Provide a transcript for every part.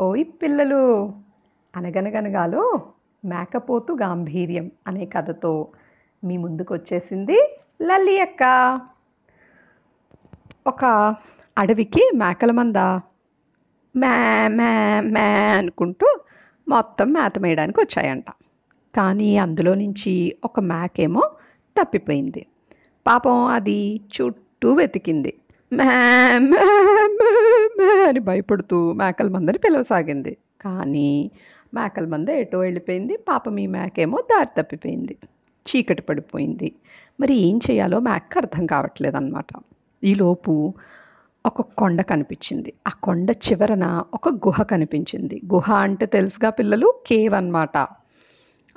ఓయ్ పిల్లలు! అనగనగనగాలో మేకపోతు గాంభీర్యం అనే కథతో మీ ముందుకు వచ్చేసింది లల్లి అక్క. ఒక అడవికి మేకల మంద మ్యా మ్యా మ్యా అనుకుంటూ మొత్తం మేత మేయడానికి వచ్చాయంట. కానీ అందులో నుంచి ఒక మేకేమో తప్పిపోయింది. పాపం అది చుట్టూ వెతికింది. మ్యా మ్యా అని భయపడుతూ మేకల మందని పిలవసాగింది. కానీ మేకల మంద ఎటో వెళ్ళిపోయింది. పాపం ఈ మేకేమో దారి తప్పిపోయింది. చీకటి పడిపోయింది. మరి ఏం చేయాలో మేక అర్థం కావట్లేదన్నమాట. ఈలోపు ఒక కొండ కనిపించింది. ఆ కొండ చివరన ఒక గుహ కనిపించింది. గుహ అంటే తెలుసుగా పిల్లలు? కేవ్ అన్నమాట.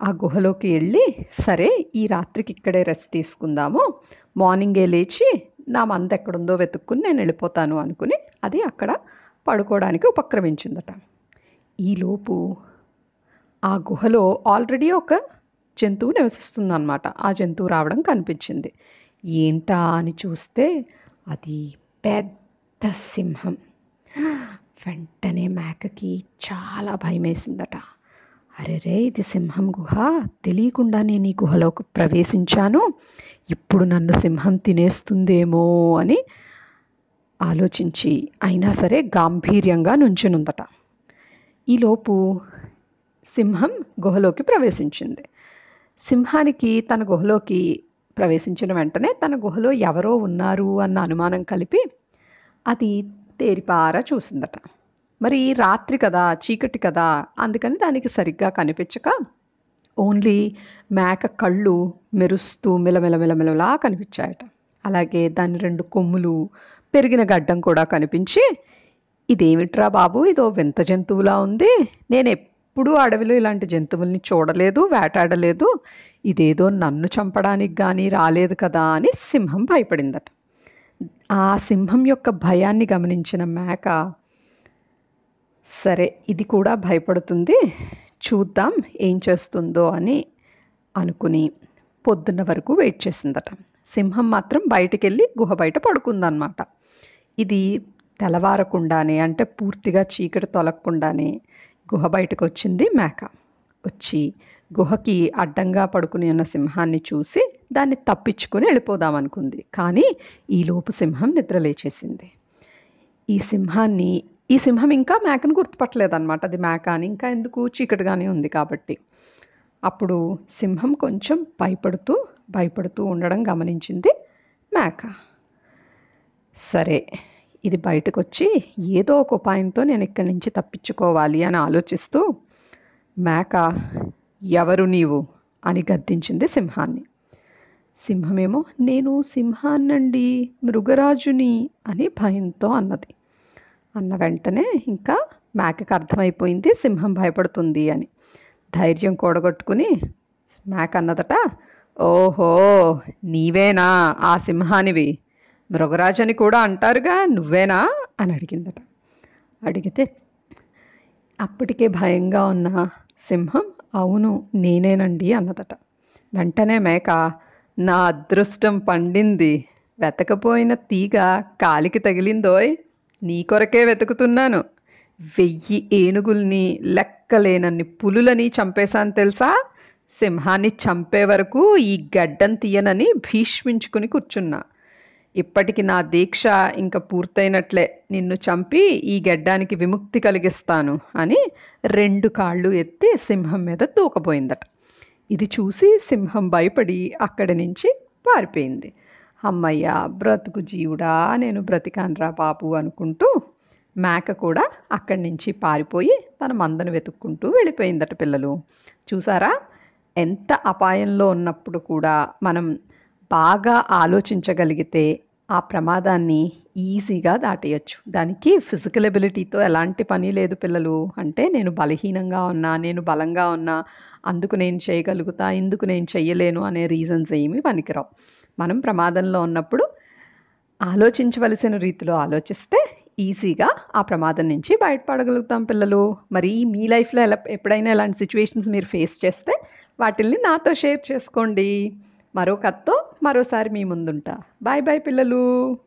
ఆ గుహలోకి వెళ్ళి సరే ఈ రాత్రికి ఇక్కడే రెస్ట్ తీసుకుందాము. మార్నింగే లేచి నా మంద ఎక్కడుందో వెతుక్కుని నేను వెళ్ళిపోతాను అనుకుని అది అక్కడ పడుకోవడానికి ఉపక్రమించిందట. ఈలోపు ఆ గుహలో ఆల్రెడీ ఒక జంతువు నివసిస్తుందన్నమాట. ఆ జంతువు రావడం కనిపించింది. ఏంటా అని చూస్తే అది పెద్ద సింహం. వెంటనే మేకకి చాలా భయం వేసిందట అరెరే ఇది సింహం గుహ. తెలియకుండా నేను ఈ గుహలోకి ప్రవేశించాను. ఇప్పుడు నన్ను సింహం తినేస్తుందేమో అని ఆలోచించి అయినా సరే గాంభీర్యంగా నుంచునుందట. ఈలోపు సింహం గుహలోకి ప్రవేశించింది. సింహానికి తన గుహలోకి ప్రవేశించిన వెంటనే తన గుహలో ఎవరో ఉన్నారు అన్న అనుమానం కలిపి అది తేరిపారా చూసిందట. మరి రాత్రి కదా చీకటి కదా అందుకని దానికి సరిగ్గా కనిపించక ఓన్లీ మేక కళ్ళు మెరుస్తూ మిలమిలమిలమిలలా కనిపించాయట. అలాగే దాని రెండు కొమ్ములు పెరిగిన గడ్డం కూడా కనిపించి ఇదేమిట్రా బాబు ఇదో వింత జంతువులా ఉంది. నేను ఎప్పుడూ అడవిలో ఇలాంటి జంతువుల్ని చూడలేదు వేటాడలేదు. ఇదేదో నన్ను చంపడానికి కానీ రాలేదు కదా అని సింహం భయపడిందట. ఆ సింహం యొక్క భయాన్ని గమనించిన మేక సరే ఇది కూడా భయపడుతుంది. చూద్దాం ఏం చేస్తుందో అని అనుకుని పొద్దున్న వరకు వెయిట్ చేసిందట. సింహం మాత్రం బయటికి వెళ్ళి గుహ బయట పడుకుందనమాట ఇది తెల్లవారకుండానే అంటే పూర్తిగా చీకటి తొలగకుండానే గుహ బయటకు వచ్చింది మేక. వచ్చి గుహకి అడ్డంగా పడుకుని ఉన్న సింహాన్ని చూసి దాన్ని తప్పించుకుని వెళ్ళిపోదాం అనుకుంది కానీ ఈలోపు సింహం నిద్రలేచేసింది ఈ సింహాన్ని ఈ సింహం ఇంకా మేకను గుర్తుపట్టలేదన్నమాట. అది మేక అని. ఇంకా ఎందుకు? చీకటిగానే ఉంది కాబట్టి. అప్పుడు సింహం కొంచెం భయపడుతూ భయపడుతూ ఉండడం గమనించింది మేక. సరే ఇది బయటకు వచ్చి ఏదో ఒక ఉపాయంతో నేను ఇక్కడి నుంచి తప్పించుకోవాలి అని ఆలోచిస్తూ మేక ఎవరు నీవు? అని గద్దించింది సింహాన్ని. సింహమేమో నేను సింహాన్నండి మృగరాజుని అని భయంతో అన్నది. అన్న వెంటనే ఇంకా మేకకు అర్థమైపోయింది సింహం భయపడుతుంది అని. ధైర్యం కూడగొట్టుకుని మేక అన్నదట ఓహో నీవేనా ఆ సింహానివి? మృగరాజు అని కూడా అంటారుగా నువ్వేనా? అని అడిగిందట. అడిగితే అప్పటికే భయంగా ఉన్న సింహం అవును నేనేనండి అన్నదట. వెంటనే మేక నా అదృష్టం పండింది వెతకపోయిన తీగ కాలికి తగిలిందోయ్ నీ కొరకే వెతుకుతున్నాను. వెయ్యి ఏనుగుల్ని లెక్కలేనన్ని పులులని చంపేశాను తెలుసా? సింహాన్ని చంపే వరకు ఈ గడ్డం తీయనని భీష్మించుకుని కూర్చున్నా. ఇప్పటికి నా దీక్ష ఇంకా పూర్తయినట్లే. నిన్ను చంపి ఈ గడ్డానికి విముక్తి కలిగిస్తాను అని రెండు కాళ్ళు ఎత్తి సింహం మీద దూకపోయిందట ఇది చూసి సింహం భయపడి అక్కడి నుంచి పారిపోయింది. అమ్మయ్య బ్రతుకు జీవుడా నేను బ్రతికాన్రా బాబు అనుకుంటూ మేక కూడా అక్కడి నుంచి పారిపోయి తన మందను వెతుక్కుంటూ వెళ్ళిపోయిందట పిల్లలు. చూసారా? ఎంత అపాయంలో ఉన్నప్పుడు కూడా మనం బాగా ఆలోచించగలిగితే ఆ ప్రమాదాన్ని ఈజీగా దాటేయచ్చు. దానికి ఫిజికల్ ఎబిలిటీతో ఎలాంటి పని లేదు పిల్లలు. అంటే నేను బలహీనంగా ఉన్నా నేను బలంగా ఉన్నా అందుకు నేను చేయగలుగుతా ఇందుకు నేను చెయ్యలేను అనే రీజన్స్ ఏమీ పనికిరావు. మనం ప్రమాదంలో ఉన్నప్పుడు ఆలోచించవలసిన రీతిలో ఆలోచిస్తే ఈజీగా ఆ ప్రమాదం నుంచి బయటపడగలుగుతాం పిల్లలు. మరి మీ లైఫ్లో ఎలా ఎప్పుడైనా ఇలాంటి సిచ్యువేషన్స్ మీరు ఫేస్ చేస్తే వాటిల్ని నాతో షేర్ చేసుకోండి. మరో కథతో మరోసారి మీ ముందుంటా. బాయ్ బాయ్ పిల్లలు.